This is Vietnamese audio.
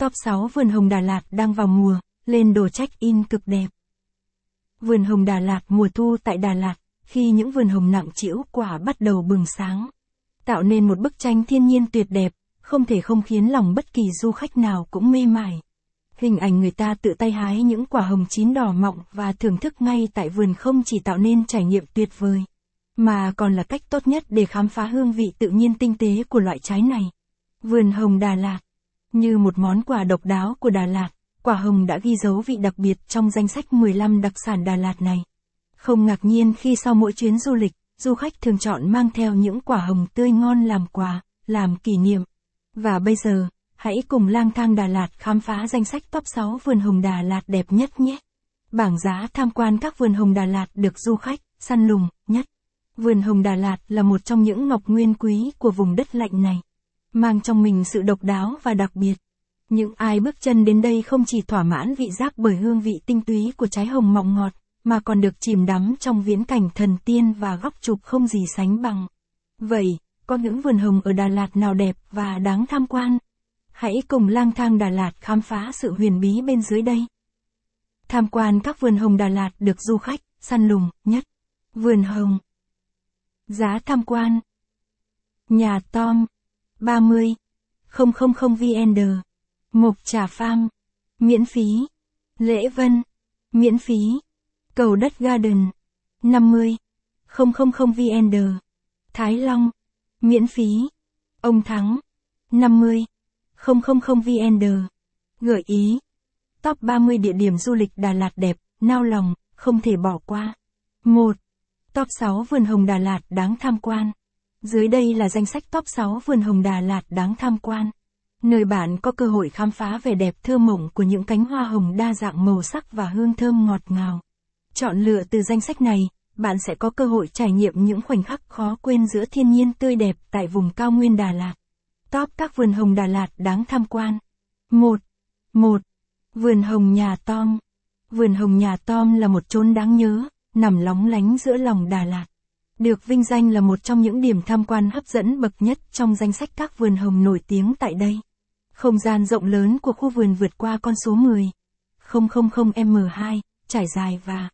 Top 6 vườn hồng Đà Lạt đang vào mùa, lên đồ check-in cực đẹp. Vườn hồng Đà Lạt mùa thu tại Đà Lạt, khi những vườn hồng nặng trĩu quả bắt đầu bừng sáng. Tạo nên một bức tranh thiên nhiên tuyệt đẹp, không thể không khiến lòng bất kỳ du khách nào cũng mê mải. Hình ảnh người ta tự tay hái những quả hồng chín đỏ mọng và thưởng thức ngay tại vườn không chỉ tạo nên trải nghiệm tuyệt vời, mà còn là cách tốt nhất để khám phá hương vị tự nhiên tinh tế của loại trái này. Vườn hồng Đà Lạt như một món quà độc đáo của Đà Lạt, quả hồng đã ghi dấu vị đặc biệt trong danh sách 15 đặc sản Đà Lạt này. Không ngạc nhiên khi sau mỗi chuyến du lịch, du khách thường chọn mang theo những quả hồng tươi ngon làm quà, làm kỷ niệm. Và bây giờ, hãy cùng lang thang Đà Lạt khám phá danh sách top 6 vườn hồng Đà Lạt đẹp nhất nhé. Bảng giá tham quan các vườn hồng Đà Lạt được du khách săn lùng nhất. Vườn hồng Đà Lạt là một trong những ngọc nguyên quý của vùng đất lạnh này, mang trong mình sự độc đáo và đặc biệt. Những ai bước chân đến đây không chỉ thỏa mãn vị giác bởi hương vị tinh túy của trái hồng mọng ngọt, mà còn được chìm đắm trong viễn cảnh thần tiên và góc chụp không gì sánh bằng. Vậy, có những vườn hồng ở Đà Lạt nào đẹp và đáng tham quan? Hãy cùng lang thang Đà Lạt khám phá sự huyền bí bên dưới đây. Tham quan các vườn hồng Đà Lạt được du khách săn lùng nhất. Vườn hồng. Giá tham quan. Nhà Tom. 30. 000 VN. Mục Trà Pham Miễn phí. Lễ Vân. Miễn phí. Cầu đất Garden. 50. 000 VN. Thái Long. Miễn phí. Ông Thắng. 50. 000 VN. Gợi ý. Top 30 địa điểm du lịch Đà Lạt đẹp, nao lòng, không thể bỏ qua. 1. Top 6 vườn hồng Đà Lạt đáng tham quan. Dưới đây là danh sách top 6 vườn hồng Đà Lạt đáng tham quan. Nơi bạn có cơ hội khám phá vẻ đẹp thơ mộng của những cánh hoa hồng đa dạng màu sắc và hương thơm ngọt ngào. Chọn lựa từ danh sách này, bạn sẽ có cơ hội trải nghiệm những khoảnh khắc khó quên giữa thiên nhiên tươi đẹp tại vùng cao nguyên Đà Lạt. Top các vườn hồng Đà Lạt đáng tham quan. 1. 1. Vườn hồng nhà Tom. Vườn hồng nhà Tom là một chốn đáng nhớ, nằm lóng lánh giữa lòng Đà Lạt. Được vinh danh là một trong những điểm tham quan hấp dẫn bậc nhất trong danh sách các vườn hồng nổi tiếng tại đây. Không gian rộng lớn của khu vườn vượt qua con số 10. 000M2, trải dài và